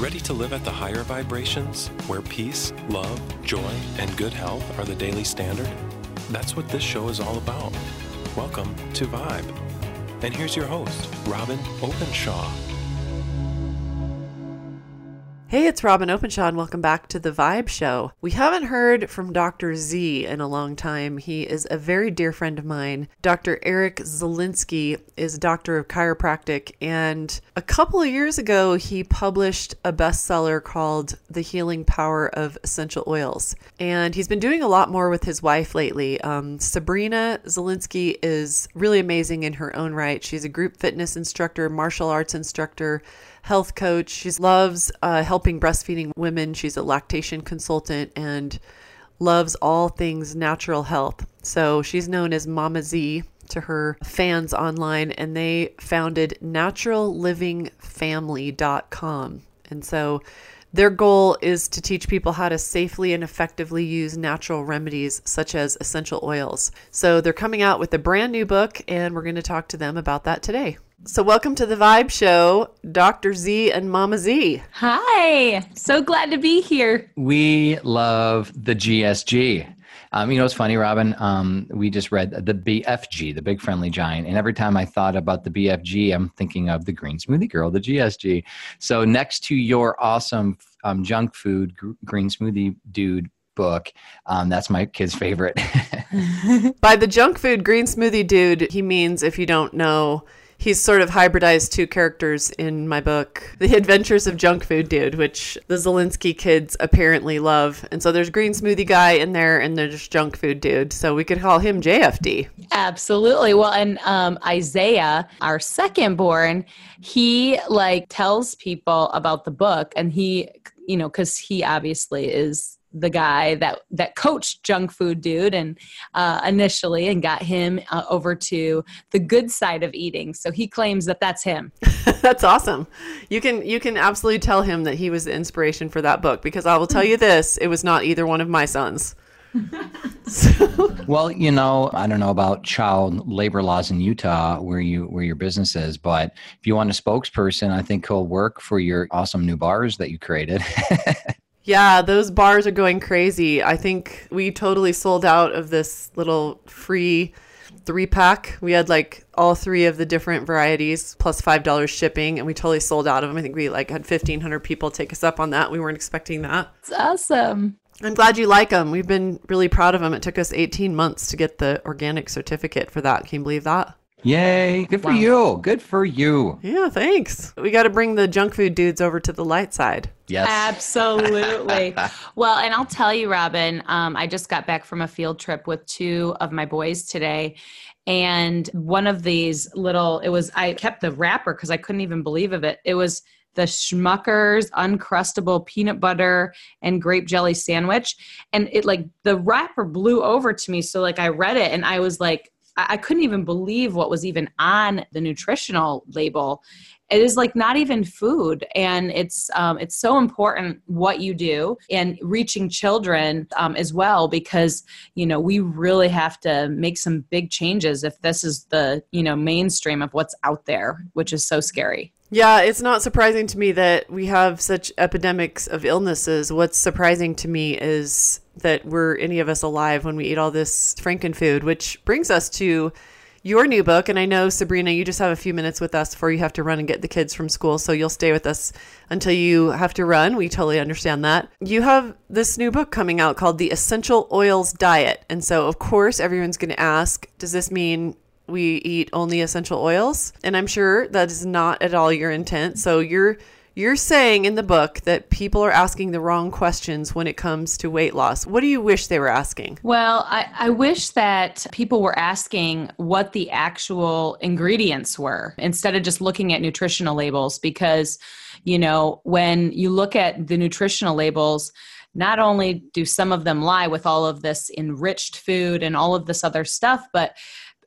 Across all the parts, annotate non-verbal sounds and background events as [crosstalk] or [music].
Ready to live at the higher vibrations, where peace, love, joy, and good health are the daily standard? That's what this show is all about. Welcome to Vibe. And here's your host, Robyn Openshaw. Hey, it's Robyn Openshaw, and welcome back to the Vibe Show. We haven't heard from Dr. Z in a long time. He is a very dear friend of mine. Dr. Eric Zielinski is a doctor of chiropractic, and a couple of years ago, he published a bestseller called The Healing Power of Essential Oils. And he's been doing a lot more with his wife lately. Um, Sabrina Zielinski is really amazing in her own right. She's a group fitness instructor, martial arts instructor health coach. She loves uh, helping breastfeeding women. She's a lactation consultant and loves all things natural health. So she's known as Mama Z to her fans online, and they founded naturallivingfamily.com. And so their goal is to teach people how to safely and effectively use natural remedies such as essential oils. So they're coming out with a brand new book, and we're going to talk to them about that today. So, welcome to the Vibe Show, Dr. Z and Mama Z. Hi, so glad to be here. We love the GSG. Um, you know, it's funny, Robyn. Um, we just read the BFG, the Big Friendly Giant, and every time I thought about the BFG, I'm thinking of the Green Smoothie Girl, the GSG. So, next to your awesome um, junk food Green Smoothie Dude book. Um, that's my kid's favorite. [laughs] By the junk food green smoothie dude, he means if you don't know, he's sort of hybridized two characters in my book The Adventures of Junk Food Dude, which the Zielinski kids apparently love. And so there's Green Smoothie Guy in there, and there's Junk Food Dude. So we could call him JFD. Absolutely. Well, and um, Isaiah, our second born, he like tells people about the book, and he, you know, because he obviously is the guy that that coached junk food dude and uh, initially and got him uh, over to the good side of eating so he claims that that's him [laughs] that's awesome you can you can absolutely tell him that he was the inspiration for that book because i will tell you this it was not either one of my sons so. Well, you know, I don't know about child labor laws in Utah where you where your business is, but if you want a spokesperson, I think he'll work for your awesome new bars that you created. [laughs] Yeah, those bars are going crazy. I think we totally sold out of this little free three pack. We had like all three of the different varieties plus five dollars shipping, and we totally sold out of them. I think we like had fifteen hundred people take us up on that. We weren't expecting that. It's awesome. I'm glad you like them. We've been really proud of them. It took us 18 months to get the organic certificate for that. Can you believe that? Yay. Good for wow. you. Good for you. Yeah, thanks. We got to bring the junk food dudes over to the light side. Yes. Absolutely. [laughs] well, and I'll tell you, Robyn, um, I just got back from a field trip with two of my boys today. And one of these little, it was, I kept the wrapper because I couldn't even believe of it. It was the Smucker's Uncrustable Peanut Butter and Grape Jelly Sandwich. And it like, the wrapper blew over to me. So, like, I read it and I was like, I couldn't even believe what was even on the nutritional label. It is like not even food, and it's um, it's so important what you do and reaching children um, as well because you know we really have to make some big changes if this is the you know mainstream of what's out there, which is so scary. Yeah, it's not surprising to me that we have such epidemics of illnesses. What's surprising to me is that we're any of us alive when we eat all this frankenfood, which brings us to your new book. And I know, Sabrina, you just have a few minutes with us before you have to run and get the kids from school. So you'll stay with us until you have to run. We totally understand that. You have this new book coming out called The Essential Oils Diet. And so, of course, everyone's going to ask, does this mean we eat only essential oils. And I'm sure that is not at all your intent. So you're you're saying in the book that people are asking the wrong questions when it comes to weight loss. What do you wish they were asking? Well, I, I, wish that people were asking what the actual ingredients were instead of just looking at nutritional labels because, you know, when you look at the nutritional labels, not only do some of them lie with all of this enriched food and all of this other stuff, but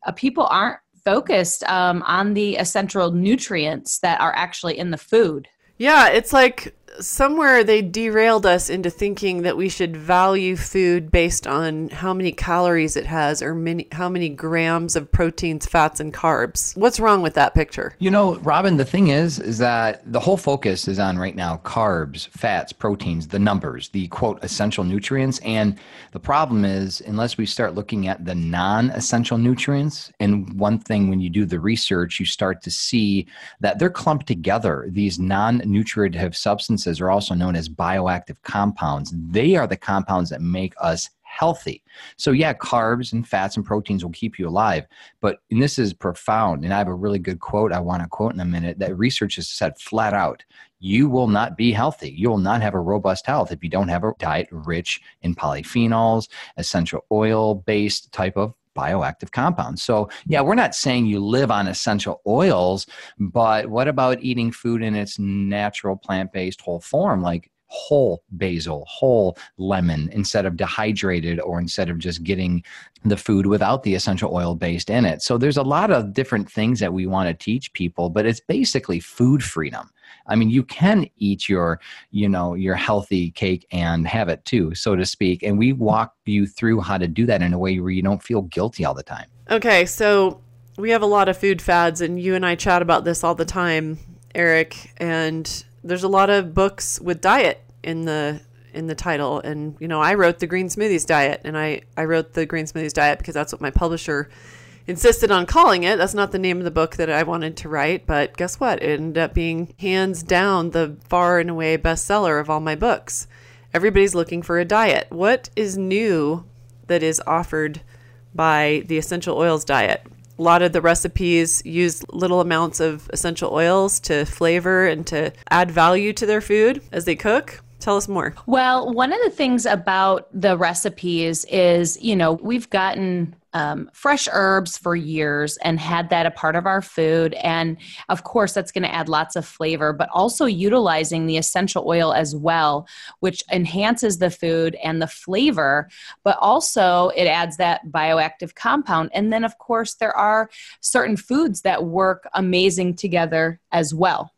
uh, people aren't focused um, on the essential nutrients that are actually in the food. Yeah, it's like somewhere they derailed us into thinking that we should value food based on how many calories it has or many, how many grams of proteins, fats, and carbs. What's wrong with that picture? You know, Robyn, the thing is, is that the whole focus is on right now carbs, fats, proteins, the numbers, the quote essential nutrients. And the problem is, unless we start looking at the non essential nutrients, and one thing when you do the research, you start to see that they're clumped together. These non nutritive substances are also known as bioactive compounds. They are the compounds that make us healthy. So, yeah, carbs and fats and proteins will keep you alive. But, this is profound, and I have a really good quote I want to quote in a minute that research has said flat out you will not be healthy. You will not have a robust health if you don't have a diet rich in polyphenols, essential oil based type of bioactive compounds. So, yeah, mm. we're not saying you live on essential oils, but what about eating food in its natural plant based whole form, like whole basil, whole lemon, instead of dehydrated or instead of just getting the food without the essential oil based in it? So, there's a lot of different things that we want to teach people, but it's basically food freedom. I mean, you can eat your, you know, your healthy cake and have it too, so to speak. And we walk you through how to do that in a way where you don't feel guilty all the time. Okay, so we have a lot of food fads, and you and I chat about this all the time, Eric. And there's a lot of books with diet in the in the title and you know i wrote the green smoothies diet and i i wrote the green smoothies diet because that's what my publisher insisted on calling it. That's not the name of the book that I wanted to write, but guess what? It ended up being hands down the far and away bestseller of all my books. Everybody's looking for a diet. What is new that is offered by the essential oils diet? A lot of the recipes use little amounts of essential oils to flavor and to add value to their food as they cook. Tell us more. Well, one of the things about the recipes is, you know, we've gotten um, fresh herbs for years and had that a part of our food. And of course, that's going to add lots of flavor, but also utilizing the essential oil as well, which enhances the food and the flavor, but also it adds that bioactive compound. And then, of course, there are certain foods that work amazing together as well.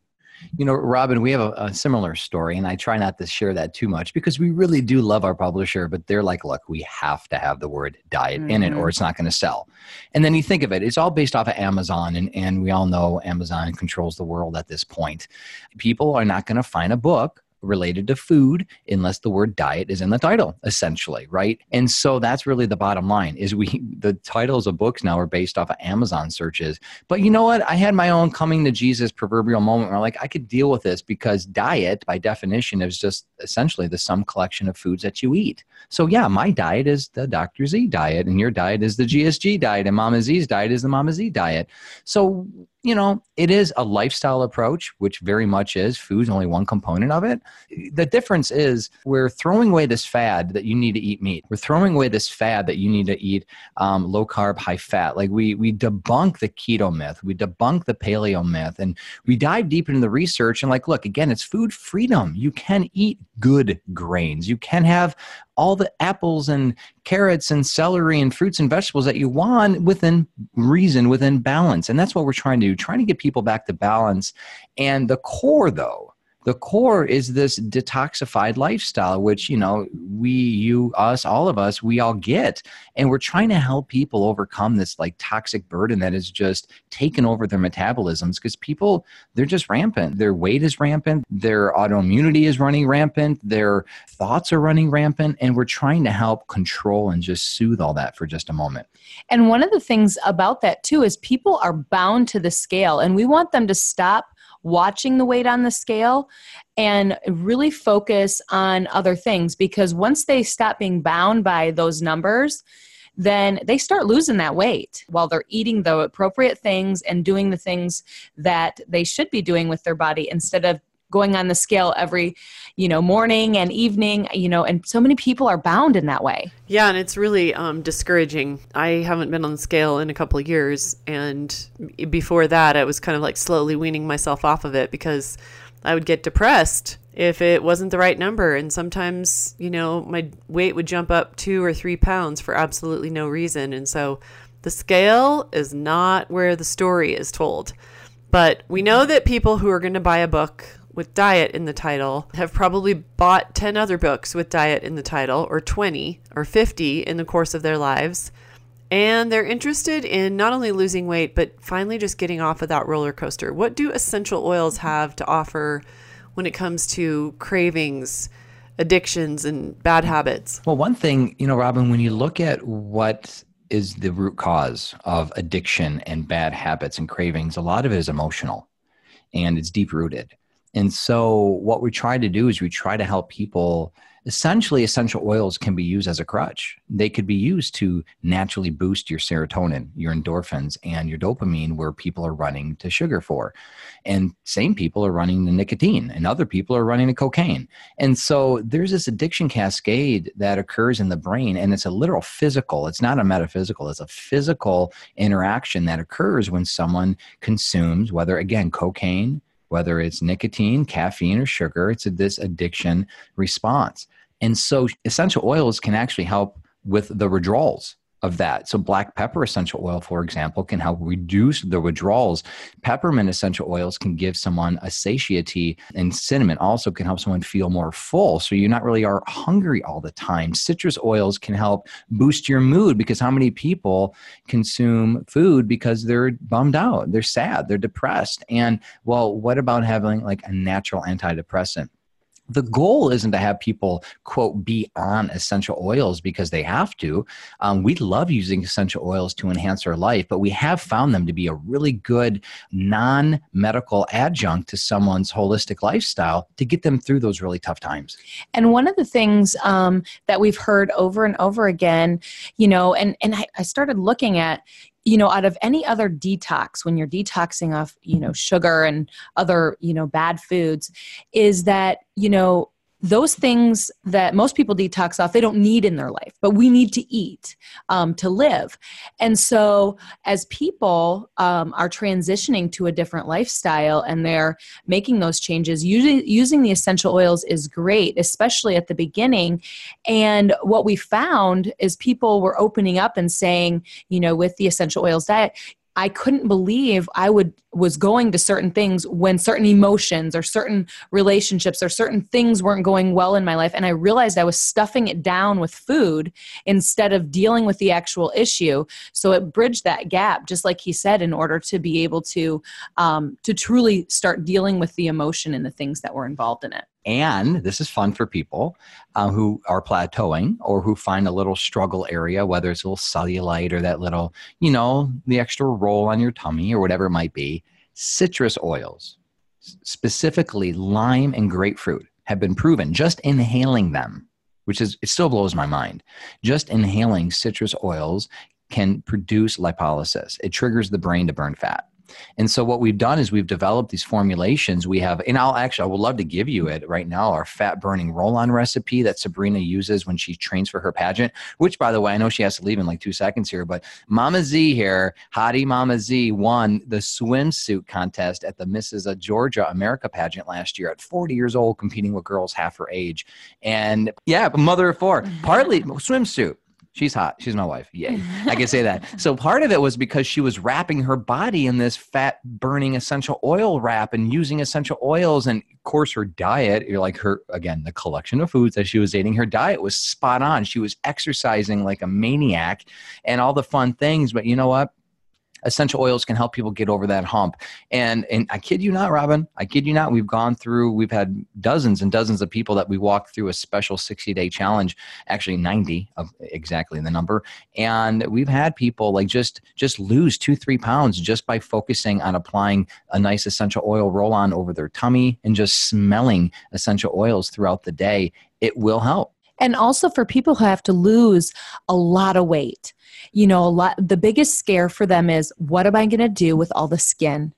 You know, Robin, we have a, a, similar story, and I try not to share that too much because we really do love our publisher, but they're like, look, we have to have the word diet mm-hmm. in it or mm-hmm. it's not going to sell. And then you think of it, it's all based off of Amazon, and, and we all know Amazon controls the world at this point. People are not going to find a book related to food unless the word diet is in the title essentially right? And so that's really the bottom line is we [laughs] the titles of books now are based off of amazon searches. But you know what? I had my own coming to jesus proverbial moment where like i could deal with this because diet by definition is just essentially the sum collection of foods that you eat. So yeah my diet is the dr z diet and your diet is the gsg diet and mama z's diet is the mama z diet. So you know, it is a lifestyle approach, which very much is. Food's only one component of it. The difference is we're throwing away this fad that you need to eat meat. We're throwing away this fad that you need to eat um, low carb, high fat. Like we we debunk the keto myth, we debunk the paleo myth, and we dive deep into the research. And like, look, again, it's food freedom. You can eat good grains. You can have all the apples and carrots and celery and fruits and vegetables that you want within reason, within balance. And that's what we're trying to do, trying to get people back to balance. And the core, though, the core is this detoxified lifestyle which you know we you us all of us we all get. And we're trying to help people overcome this like toxic burden that is just taken over their metabolisms because people they're just rampant. Their weight is rampant. Their autoimmunity is running rampant. Their thoughts are running rampant. And we're trying to help control and just soothe all that for just a moment. And one of the things about that too is people are bound to the scale. And we want them to stop watching the weight on the scale and really focus on other things. Because once they stop being bound by those numbers, then they start losing that weight while they're eating the appropriate things and doing the things that they should be doing with their body instead of going on the scale every you know morning and evening you know and so many people are bound in that way. Yeah and it's really um, discouraging. I haven't been on the scale in a couple of years and before that i was kind of like slowly weaning myself off of it because i would get depressed if it wasn't the right number and sometimes you know my weight would jump up two or three pounds for absolutely no reason and so the scale is not where the story is told. But we know that people who are going to buy a book with diet in the title have probably bought 10 other books with diet in the title, or 20 or 50 in the course of their lives. And they're interested in not only losing weight, but finally just getting off of that roller coaster. What do essential oils have to offer when it comes to cravings, addictions, and bad habits? Well, one thing, you know, Robyn, when you look at what is the root cause of addiction and bad habits and cravings, a lot of it is emotional and it's deep rooted. And so, what we try to do is we try to help people. Essentially, essential oils can be used as a crutch. They could be used to naturally boost your serotonin, your endorphins, and your dopamine, where people are running to sugar for. And same people are running the nicotine, and other people are running the cocaine. And so, there's this addiction cascade that occurs in the brain, and it's a literal physical, it's not a metaphysical, it's a physical interaction that occurs when someone consumes, whether again, cocaine whether it's nicotine, caffeine, or sugar. It's a, this addiction response. And so essential oils can actually help with the withdrawals of that. So, black pepper essential oil, for example, can help reduce the withdrawals. Peppermint essential oils can give someone a satiety, and cinnamon also can help someone feel more full. So, you not really are hungry all the time. Citrus oils can help boost your mood because how many people consume food because they're bummed out, they're sad, they're depressed? And, well, what about having like a natural antidepressant? The goal isn't to have people quote be on essential oils because they have to. Um, we love using essential oils to enhance our life but we have found them to be a really good non-medical adjunct to someone's holistic lifestyle to get them through those really tough times. And one of the things um, that we've heard over and over again you know and and I, I started looking at you know out of any other detox when you're detoxing off you know sugar and other you know bad foods is that you know those things that most people detox off they don't need in their life but we need to eat um, to live. And so as people um, are transitioning to a different lifestyle and they're making those changes using, using the essential oils is great especially at the beginning. And what we found is people were opening up and saying you know with the essential oils diet I couldn't believe I would was going to certain things when certain emotions or certain relationships or certain things weren't going well in my life. And I realized I was stuffing it down with food instead of dealing with the actual issue. So it bridged that gap just like he said in order to be able to um, to truly start dealing with the emotion and the things that were involved in it and this is fun for people uh, who are plateauing or who find a little struggle area, whether it's a little cellulite or that little, you know, the extra roll on your tummy or whatever it might be. Citrus oils, specifically lime and grapefruit, have been proven just inhaling them, which is, it still blows my mind. Just inhaling citrus oils can produce lipolysis, it triggers the brain to burn fat. And so what we've done is we've developed these formulations. We have, and I'll actually, I would love to give you it right now, our fat burning roll on recipe that Sabrina uses when she trains for her pageant, which by the way, I know she has to leave in like two seconds here, but Mama Z here, Hottie Mama Z won the swimsuit contest at the Mrs. Of Georgia America pageant last year at 40 years old, competing with girls half her age. And yeah, mother of four, partly swimsuit She's hot. She's my wife. Yay. [laughs] I can say that. So part of it was because she was wrapping her body in this fat burning essential oil wrap and using essential oils. And of course, her diet, you're like her, again, the collection of foods that she was eating, her diet was spot on. She was exercising like a maniac and all the fun things. But you know what? Essential oils can help people get over that hump. And and I kid you not, Robyn, I kid you not, we've gone through, we've had dozens and dozens of people that we walked through a special 60 day challenge, actually 90 of exactly the number. And we've had people like just just lose two, three pounds just by focusing on applying a nice essential oil roll on over their tummy and just smelling essential oils throughout the day. It will help. And also for people who have to lose a lot of weight you know a lot the biggest scare for them is what am i going to do with all the skin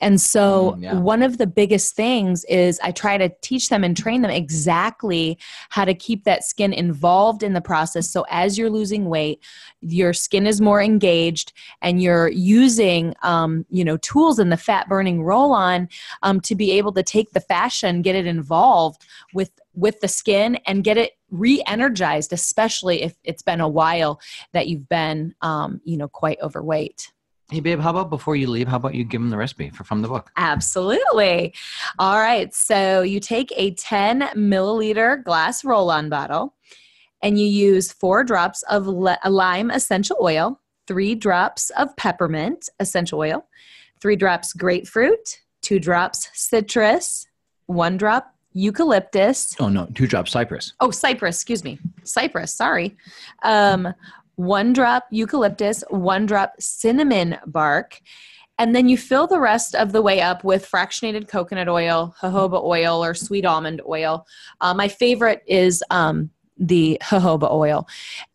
and so mm, yeah. one of the biggest things is i try to teach them and train them exactly how to keep that skin involved in the process so as you're losing weight your skin is more engaged and you're using um, you know tools in the fat burning roll on um, to be able to take the fascia get it involved with with the skin and get it re-energized especially if it's been a while that you've been um, you know quite overweight Hey, babe, how about before you leave, how about you give them the recipe for, from the book? Absolutely. All right. So you take a 10 milliliter glass roll on bottle and you use four drops of lime essential oil, three drops of peppermint essential oil, three drops grapefruit, two drops citrus, one drop eucalyptus. Oh, no, two drops cypress. Oh, cypress, excuse me. Cypress, sorry. Um, one drop eucalyptus, one drop cinnamon bark. And then you fill the rest of the way up with fractionated coconut oil, jojoba oil, or sweet almond oil. Uh, my favorite is um, the jojoba oil.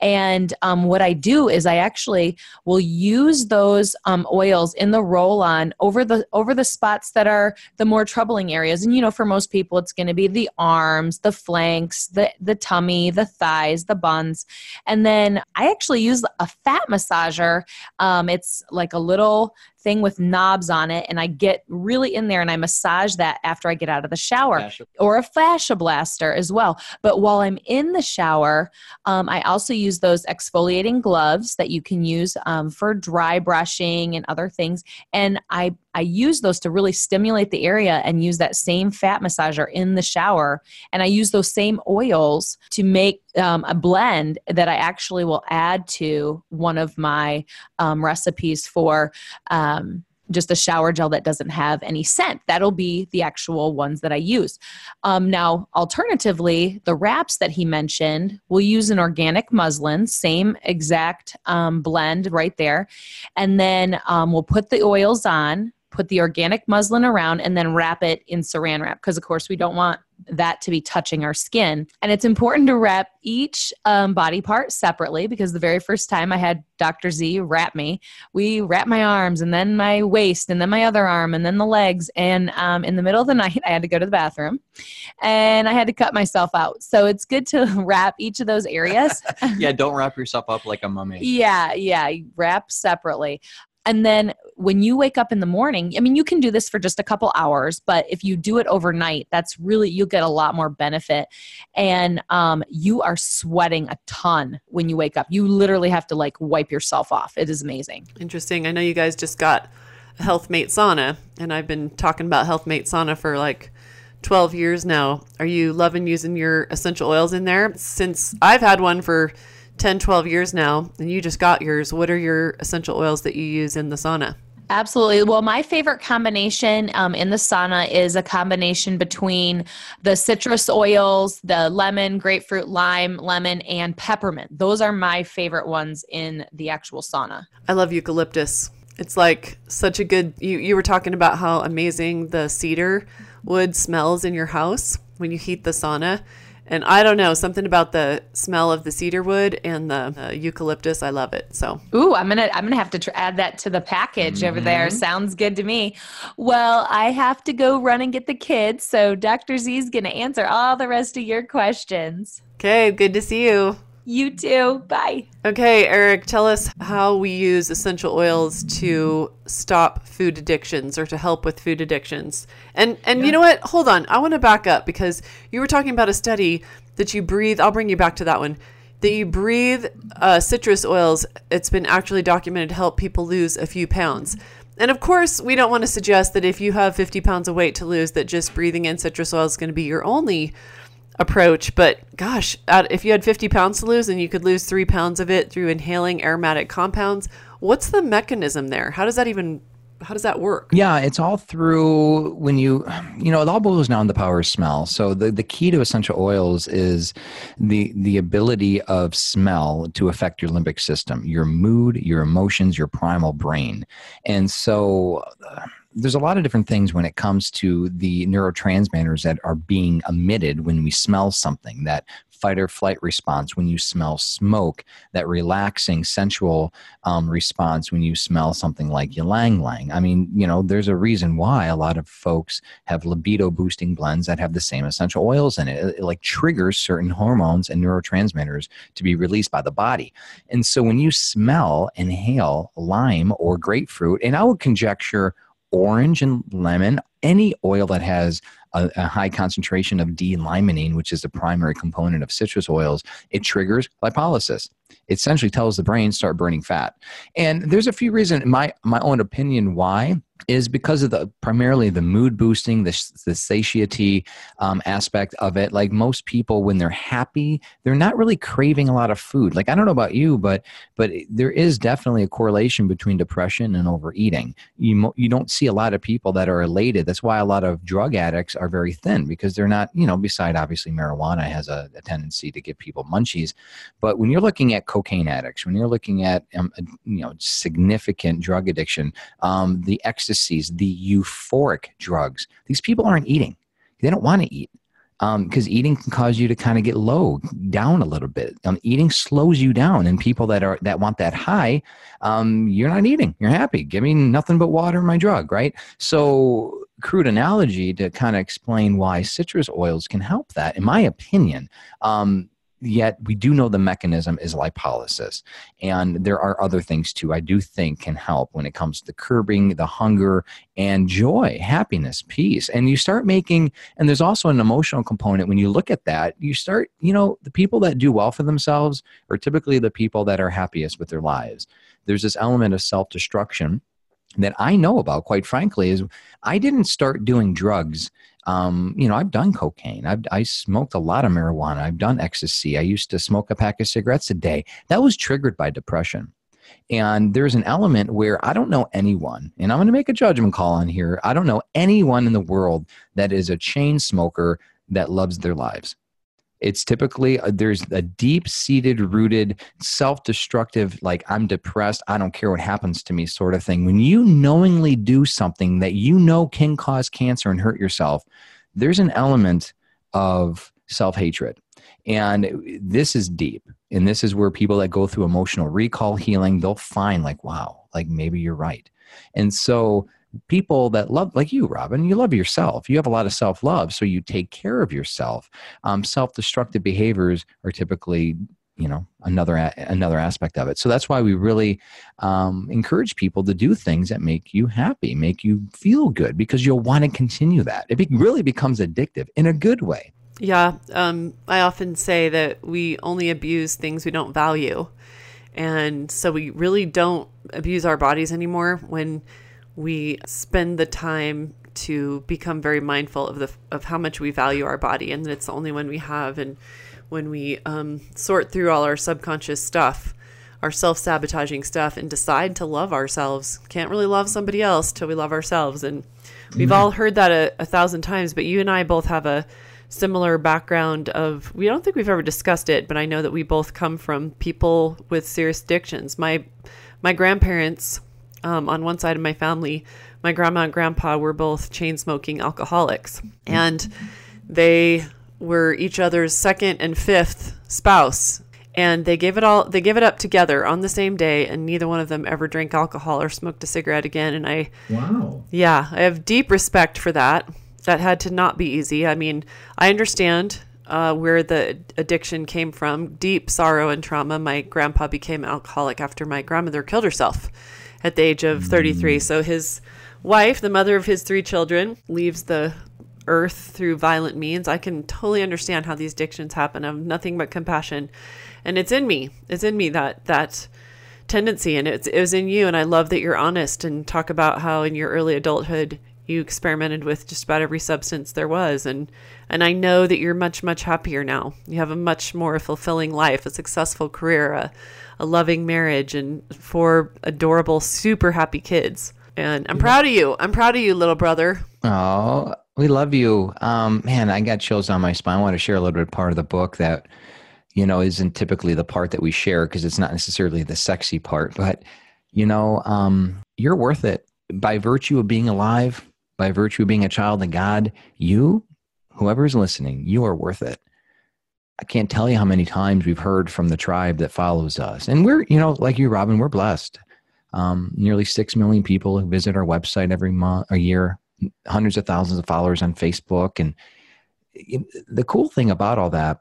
And um, what I do is I actually will use those um, oils in the roll on over the over the spots that are the more troubling areas. And you know, for most people, it's going to be the arms, the flanks, the the tummy, the thighs, the buns, and then I actually use a fat massager. Um, it's like a little thing with knobs on it and I get really in there and I massage that after I get out of the shower or a fascia blaster as well. But while I'm in the shower, um, I also use those exfoliating gloves that you can use um, for dry brushing and other things. And I I use those to really stimulate the area and use that same fat massager in the shower. And I use those same oils to make um, a blend that I actually will add to one of my um, recipes for. Um, just a shower gel that doesn't have any scent. That'll be the actual ones that I use. Um, now, alternatively, the wraps that he mentioned, we'll use an organic muslin, same exact um, blend right there. And then um, we'll put the oils on put the organic muslin around, and then wrap it in saran wrap because, of course, we don't want that to be touching our skin. And it's important to wrap each um, body part separately because the very first time I had Dr. Z wrap me, we wrapped my arms and then my waist and then my other arm and then the legs. And um, in the middle of the night, [laughs] I had to go to the bathroom and I had to cut myself out. So it's good to [laughs] wrap each of those areas. [laughs] yeah, don't wrap yourself up like a mummy. yeah, yeah, wrap separately. And then when you wake up in the morning, I mean, you can do this for just a couple hours, but if you do it overnight, that's really, you'll get a lot more benefit. And um, you are sweating a ton when you wake up. You literally have to like wipe yourself off. It is amazing. Interesting. I know you guys just got a Healthmate sauna, and I've been talking about Healthmate sauna for like 12 years now. Are you loving using your essential oils in there? Since I've had one for 10, 12 years now, and you just got yours. What are your essential oils that you use in the sauna? Absolutely. Well, my favorite combination um, in the sauna is a combination between the citrus oils, the lemon, grapefruit, lime, lemon, and peppermint. Those are my favorite ones in the actual sauna. I love eucalyptus. It's like such a good. You, you were talking about how amazing the cedar wood smells in your house when you heat the sauna and I don't know something about the smell of the cedar wood and the uh, eucalyptus. I love it. So, ooh, I'm gonna I'm gonna have to tr- add that to the package mm-hmm. over there. Mm-hmm. Sounds good to me. Well, I have to go run and get the kids, so Dr. Z is gonna answer all the rest of your questions. Okay, good to see you. You too. Bye. Okay, Eric, tell us how we use essential oils to stop food addictions or to help with food addictions. And and yeah. you know what? Hold on. I want to back up because you were talking about a study that you breathe. I'll bring you back to that one. That you breathe uh, citrus oils. It's been actually documented to help people lose a few pounds. And of course, we don't want to suggest that if you have 50 pounds of weight to lose, that just breathing in citrus oil is going to be your only approach. But gosh, if you had 50 pounds to lose and you could lose three pounds of it through inhaling aromatic compounds, what's the mechanism there? How does that even how does that work? Yeah, it's all through when you, you know, it all boils down to the power of smell. So the, the key to essential oils is the the ability of smell to affect your limbic system, your mood, your emotions, your primal brain, and so. Uh, there's a lot of different things when it comes to the neurotransmitters that are being emitted when we smell something that fight or flight response when you smell smoke that relaxing sensual um, response when you smell something like ylang ylang i mean you know there's a reason why a lot of folks have libido boosting blends that have the same essential oils in it. it it like triggers certain hormones and neurotransmitters to be released by the body and so when you smell inhale lime or grapefruit and i would conjecture orange and lemon, any oil that has a, a high concentration of D-limonene, which is the primary component of citrus oils, it triggers lipolysis. It essentially tells the brain start burning fat. And there's a few reasons, my my own opinion, why is because of the primarily the mood boosting, the, the satiety um, aspect of it. Like most people, when they're happy, they're not really craving a lot of food. Like I don't know about you, but but there is definitely a correlation between depression and overeating. You you don't see a lot of people that are elated. That's why a lot of drug addicts are very thin because they're not. You know, beside obviously marijuana has a, a tendency to give people munchies, but when you're looking at cocaine addicts, when you're looking at um, you know significant drug addiction, um, the ecstasies, the euphoric drugs. These people aren't eating. They don't want to eat because um, eating can cause you to kind of get low down a little bit. Um, eating slows you down, and people that are that want that high, um, you're not eating. You're happy. Give me nothing but water and my drug, right? So, crude analogy to kind of explain why citrus oils can help that, in my opinion. Um, yet we do know the mechanism is lipolysis and there are other things too i do think can help when it comes to curbing the hunger and joy happiness peace. And you start making and there's also an emotional component. When you look at that you start you know the people that do well for themselves are typically the people that are happiest with their lives. There's this element of self-destruction that I know about, quite frankly, is I didn't start doing drugs um, you know, I've done cocaine. I've I smoked a lot of marijuana. I've done ecstasy. I used to smoke a pack of cigarettes a day. That was triggered by depression. And there's an element where I don't know anyone, and I'm going to make a judgment call on here. I don't know anyone in the world that is a chain smoker that loves their lives. It's typically there's a deep seated, rooted, self destructive, like I'm depressed, I don't care what happens to me sort of thing. When you knowingly do something that you know can cause cancer and hurt yourself, there's an element of self hatred. And this is deep. And this is where people that go through emotional recall healing, they'll find, like, wow, like maybe you're right. And so people that love like you Robyn you love yourself. You have a lot of self-love so you take care of yourself. Um, self-destructive behaviors are typically you know another another aspect of it. So that's why we really um, encourage people to do things that make you happy make you feel good because you'll want to continue that. It be- really becomes addictive in a good way. Yeah um, i often say that we only abuse things we don't value. And so we really don't abuse our bodies anymore when we spend the time to become very mindful of the of how much we value our body and that it's the only one we have. And when we um, sort through all our subconscious stuff our self-sabotaging stuff and decide to love ourselves can't really love somebody else till we love ourselves. And we've mm-hmm. all heard that a, a thousand times but you and i both have a similar background of we don't think we've ever discussed it but i know that we both come from people with serious addictions. My my grandparents um, on one side of my family, my grandma and grandpa were both chain smoking alcoholics, and they were each other's second and fifth spouse. And they gave it all they gave it up together on the same day and neither one of them ever drank alcohol or smoked a cigarette again. And I Wow. Yeah, I have deep respect for that. That had to not be easy. I mean, I understand uh, where the addiction came from deep sorrow and trauma. My grandpa became alcoholic after my grandmother killed herself at the age of 33. Mm. So his wife, the mother of his three children, leaves the earth through violent means. I can totally understand how these addictions happen. I have nothing but compassion. And it's in me. It's in me that that tendency and it's, it was in you and I love that you're honest and talk about how in your early adulthood you experimented with just about every substance there was and and I know that you're much much happier now. You have a much more fulfilling life, a successful career, a, a loving marriage and four adorable super happy kids. And I'm proud of you. I'm proud of you, little brother. Oh, we love you. Um, man, I got chills on my spine. I want to share a little bit part of the book that you know isn't typically the part that we share because it's not necessarily the sexy part, but you know, um, you're worth it by virtue of being alive by virtue of being a child of God, you, whoever is listening, you are worth it. I can't tell you how many times we've heard from the tribe that follows us. And we're, you know, like you, Robin, we're blessed. Um, nearly 6 million people who visit our website every month, a year, hundreds of thousands of followers on Facebook. And the cool thing about all that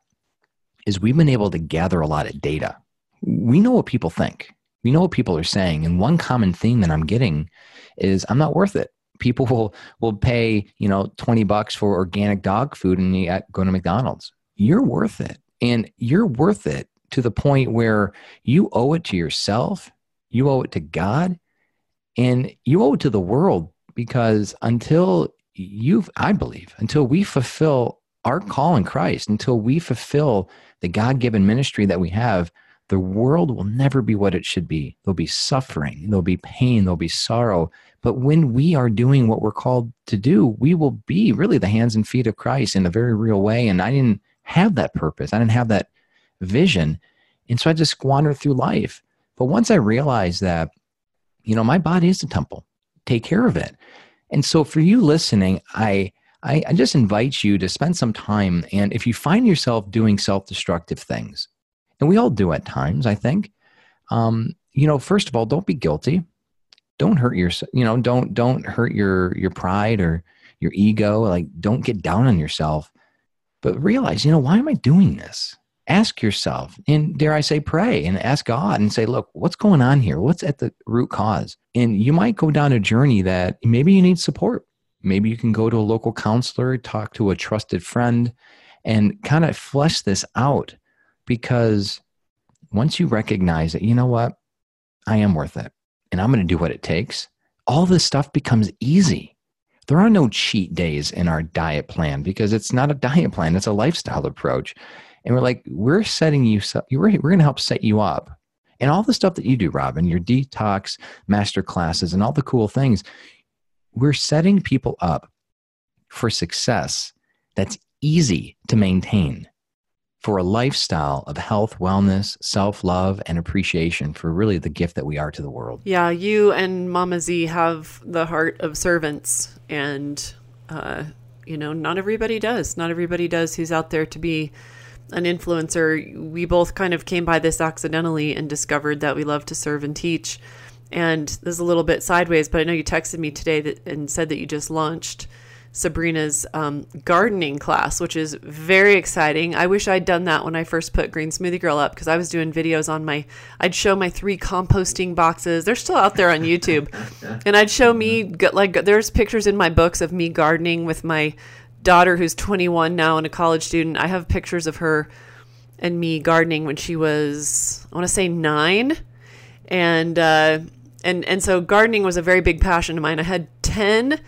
is we've been able to gather a lot of data. We know what people think, we know what people are saying. And one common theme that I'm getting is I'm not worth it people [laughs] will will pay you know 20 bucks for organic dog food and you go to mcdonald's. You're worth it. And you're worth it to the point where you owe it to yourself you owe it to god and you owe it to the world because until you've i believe until we fulfill our call in christ until we fulfill the god-given ministry that we have the world will never be what it should be there'll be suffering there'll be pain there'll be sorrow but when we are doing what we're called to do, we will be really the hands and feet of Christ in a very real way. And I didn't have that purpose, I didn't have that vision. And so I just squandered through life. But once I realized that, you know, my body is a temple, take care of it. And so for you listening, I, I, just invite you to spend some time. And if you find yourself doing self destructive things, and we all do at times, I think, um, you know, first of all, don't be guilty. Don't hurt your you know don't don't hurt your your pride or your ego. Like don't get down on yourself. But realize you know why am i doing this? Ask yourself. And dare i say pray and ask god and say look what's going on here? What's at the root cause? And you might go down a journey that maybe you need support. Maybe you can go to a local counselor talk to a trusted friend and kind of flesh this out because once you recognize that you know what i am worth it and I'm going to do what it takes, all this stuff becomes easy. There are no cheat days in our diet plan because it's not a diet plan, it's a lifestyle approach. And we're like, we're setting you, we're, we're going to help set you up. And all the stuff that you do, Robyn, your detox master classes and all the cool things, we're setting people up for success that's easy to maintain for a lifestyle of health, wellness, self love, and appreciation for really the gift that we are to the world. Yeah, you and Mama Z have the heart of servants, and uh, you know, not everybody does. Not everybody does who's out there to be an influencer. We both kind of came by this accidentally and discovered that we love to serve and teach. And this is a little bit sideways, but I know you texted me today that, and said that you just launched Sabrina's um, gardening class, which is very exciting. I wish I'd done that when I first put Green Smoothie Girl up because I was doing videos on my, I'd show my three composting boxes. They're still out there on YouTube. and I'd show me, like, there's pictures in my books of me gardening with my daughter who's 21 now and a college student. I have pictures of her and me gardening when she was, I want to say nine. And, uh, and, and so gardening was a very big passion of mine. I had 10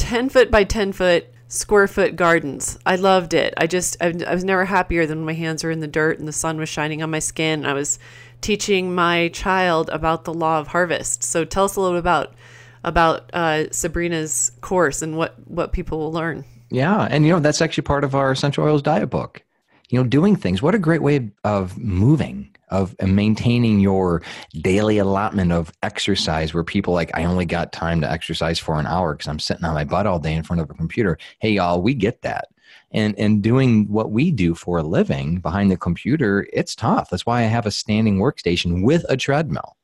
10 foot by 10 foot square foot gardens. I loved it. I just, I, was never happier than when my hands were in the dirt and the sun was shining on my skin. I was teaching my child about the law of harvest. So tell us a little about about uh, Sabrina's course and what what people will learn. Yeah, and you know that's actually part of our essential oils diet book. You know, doing things. What a great way of moving of maintaining your daily allotment of exercise where people like i only got time to exercise for an hour because i'm sitting on my butt all day in front of a computer. Hey y'all we get that. And and doing what we do for a living behind the computer it's tough. That's why i have a standing workstation with a treadmill.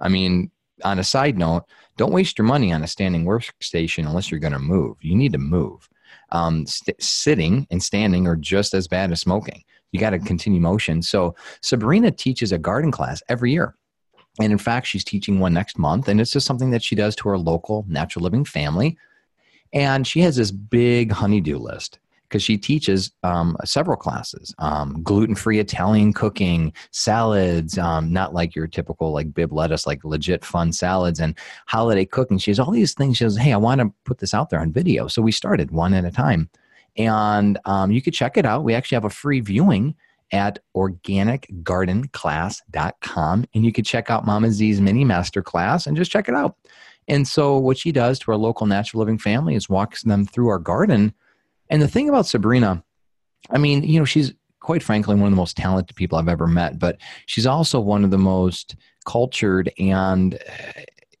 I mean on a side note don't waste your money on a standing workstation unless you're going to move. You need to move. Um, st- sitting and standing are just as bad as smoking you got to continue motion. So Sabrina teaches a garden class every year. And in fact, she's teaching one next month. And it's just something that she does to her local natural living family. And she has this big honeydew list because she teaches um, several classes um, gluten-free italian cooking salads um, not like your typical like Bibb lettuce like legit fun salads and holiday cooking she has all these things she says hey i want to put this out there on video so we started one at a time and um, you could check it out. We actually have a free viewing at organicgardenclass.com. And you could check out Mama Z's mini master class and just check it out. And so, what she does to our local natural living family is walks them through our garden. And the thing about Sabrina, I mean, you know, she's quite frankly one of the most talented people I've ever met, but she's also one of the most cultured and,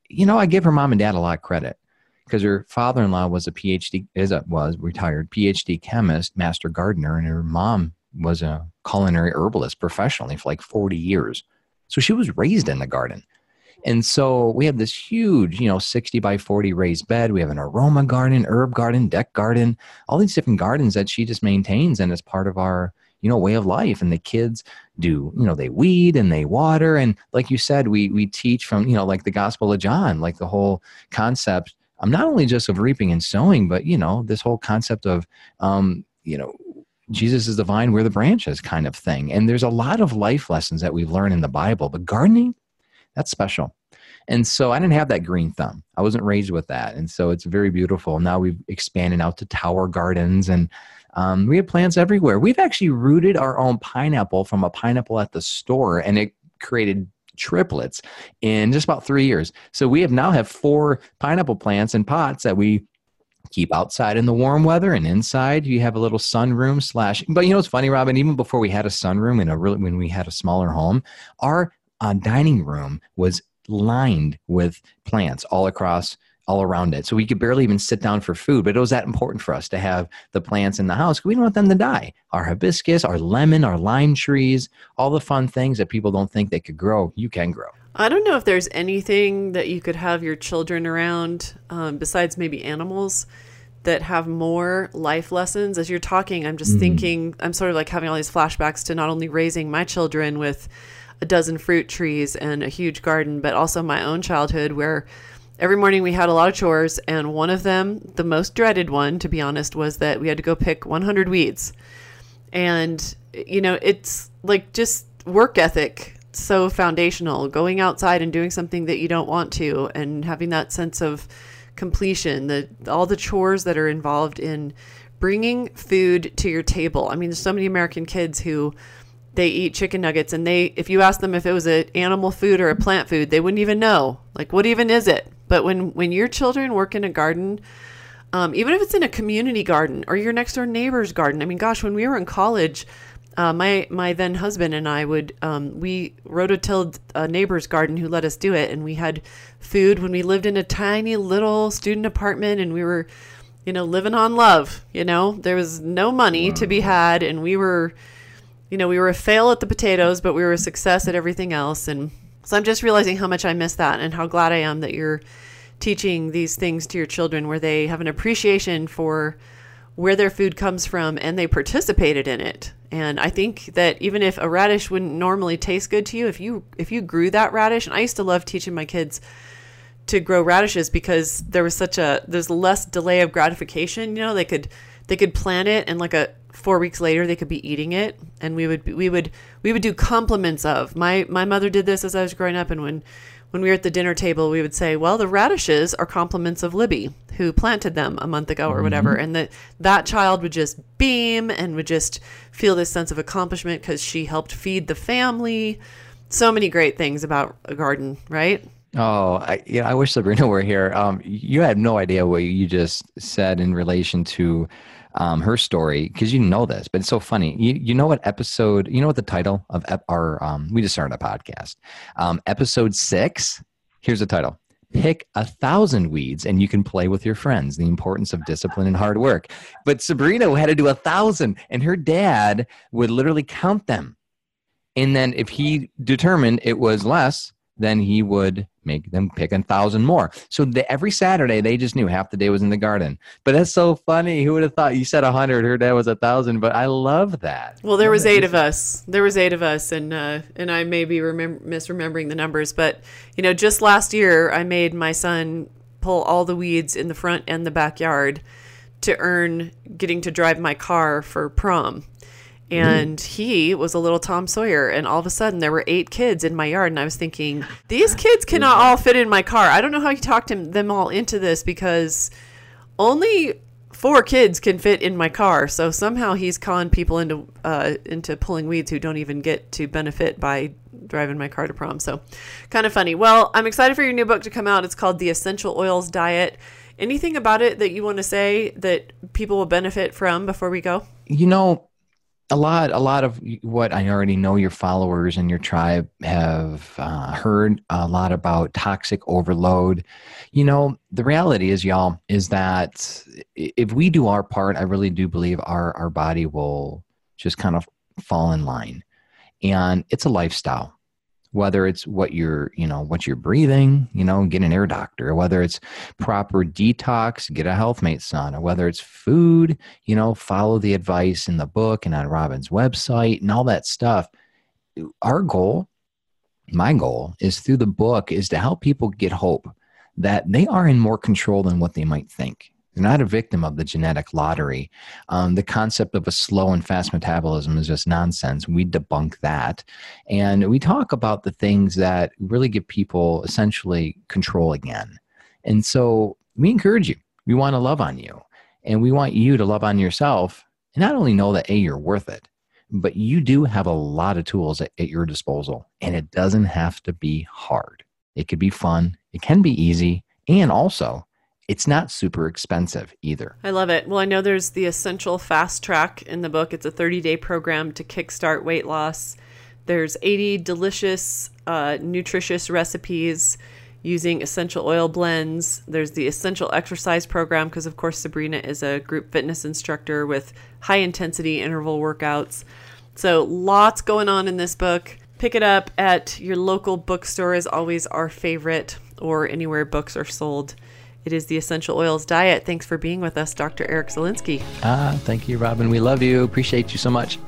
you know, I give her mom and dad a lot of credit because her father-in-law was a PhD is a was retired PhD chemist, master gardener, and her mom was a culinary herbalist professionally for like 40 years. So she was raised in the garden. And so we have this huge, you know, 60 by 40 raised bed. We have an aroma garden, herb garden, deck garden, all these different gardens that she just maintains and is part of our, you know, way of life. And the kids do, you know, they weed and they water. And like you said, we we teach from, you know, like the Gospel of John, like the whole concept um, not only just of reaping and sowing, but you know this whole concept of um, you know Jesus is the vine, we're the branches kind of thing. And there's a lot of life lessons that we learn in the Bible, but gardening, that's special. And so I didn't have that green thumb. I wasn't raised with that. And so it's very beautiful. Now we've expanded out to tower gardens and um, we have plants everywhere. We've actually rooted our own pineapple from a pineapple at the store and it created triplets in just about three years. So we have now have four pineapple plants in pots that we keep outside in the warm weather and inside you have a little sunroom slash but you know it's funny Robyn even before we had a sunroom in a really when we had a smaller home our uh, dining room was lined with plants all across all around it. So we could barely even sit down for food, but it was that important for us to have the plants in the house. We don't want them to die. Our hibiscus, our lemon, our lime trees, all the fun things that people don't think they could grow, you can grow. I don't know if there's anything that you could have your children around um, besides maybe animals that have more life lessons. As you're talking, I'm just mm-hmm. thinking, I'm sort of like having all these flashbacks to not only raising my children with a dozen fruit trees and a huge garden, but also my own childhood where every morning we had a lot of chores. And one of them, the most dreaded one, to be honest, was that we had to go pick 100 weeds. And, you know, it's like just work ethic so foundational going outside and doing something that you don't want to and having that sense of completion the all the chores that are involved in bringing food to your table i mean there's so many american kids who they eat chicken nuggets and they if you ask them if it was an animal food or a plant food they wouldn't even know like what even is it but when when your children work in a garden um, even if it's in a community garden or your next door neighbor's garden i mean gosh when we were in college uh, my my then husband and I would um, we rototilled a neighbor's garden who let us do it, and we had food when we lived in a tiny little student apartment, and we were, you know, living on love. You know, there was no money wow. to be had, and we were you know, we were a fail at the potatoes, but we were a success at everything else. And so I'm just realizing how much I miss that and how glad I am that you're teaching these things to your children where they have an appreciation for where their food comes from and they participated in it. And I think that even if a radish wouldn't normally taste good to you, if you if you grew that radish, and I used to love teaching my kids to grow radishes because there was such a there's less delay of gratification, you know, they could they could plant it and like a four weeks later they could be eating it and we would we would we would do compliments of my my mother did this as i was growing up and when when we were at the dinner table we would say well the radishes are compliments of libby who planted them a month ago or whatever mm-hmm. and that that child would just beam and would just feel this sense of accomplishment because she helped feed the family so many great things about a garden right Oh, I, yeah, I wish Sabrina [laughs] were here. Um, you had no idea what you just said in relation to um, her story because you know this, but it's so funny. You, you know what episode, you know what the title of ep- our, um, we just started a podcast. Um, episode six, here's the title Pick a thousand weeds and you can play with your friends. The importance of discipline and hard work. But Sabrina had to do a thousand, and her dad would literally count them. And then if he determined it was less, then he would make them pick a thousand more. So the, every Saturday, they just knew half the day was in the garden. But that's so funny. Who would have thought? You said a hundred, her dad was a thousand. But I love that. Well, there was eight of us. There was eight of us, and uh, and I may be remem- misremembering the numbers, but you know, just last year, I made my son pull all the weeds in the front and the backyard to earn getting to drive my car for prom. And he was a little Tom Sawyer. And all of a sudden, there were eight kids in my yard. And I was thinking, these kids cannot all fit in my car. I don't know how he talked them all into this because only four kids can fit in my car. So somehow he's calling people into uh, into pulling weeds who don't even get to benefit by driving my car to prom. So kind of funny. Well, I'm excited for your new book to come out. It's called The Essential Oils Diet. Anything about it that you want to say that people will benefit from before we go? You know, a lot a lot of what i already know your followers and your tribe have uh, heard a lot about toxic overload. You know the reality is y'all is that if we do our part i really do believe our our body will just kind of fall in line. And it's a lifestyle whether it's what you're you know what you're breathing you know get an air doctor whether it's proper detox get a healthmate son or whether it's food you know follow the advice in the book and on Robyn's website and all that stuff our goal my goal is through the book is to help people get hope that they are in more control than what they might think. They're not a victim of the genetic lottery. Um, the concept of a slow and fast metabolism is just nonsense. We debunk that. And we talk about the things that really give people essentially control again. And so we encourage you. We want to love on you. And we want you to love on yourself and not only know that, A, you're worth it, but you do have a lot of tools at, at your disposal. And it doesn't have to be hard. It could be fun, it can be easy, and also it's not super expensive either. I love it. Well, I know there's the essential fast track in the book. It's a 30 day program to kickstart weight loss. There's 80 delicious, uh, nutritious recipes using essential oil blends. There's the essential exercise program because, of course, Sabrina is a group fitness instructor with high intensity interval workouts. So, lots going on in this book. Pick it up at your local bookstore, is always our favorite, or anywhere books are sold. It is the Essential Oils Diet. Thanks for being with us, Dr. Eric Zielinski. Ah, thank you, Robyn. We love you. Appreciate you so much.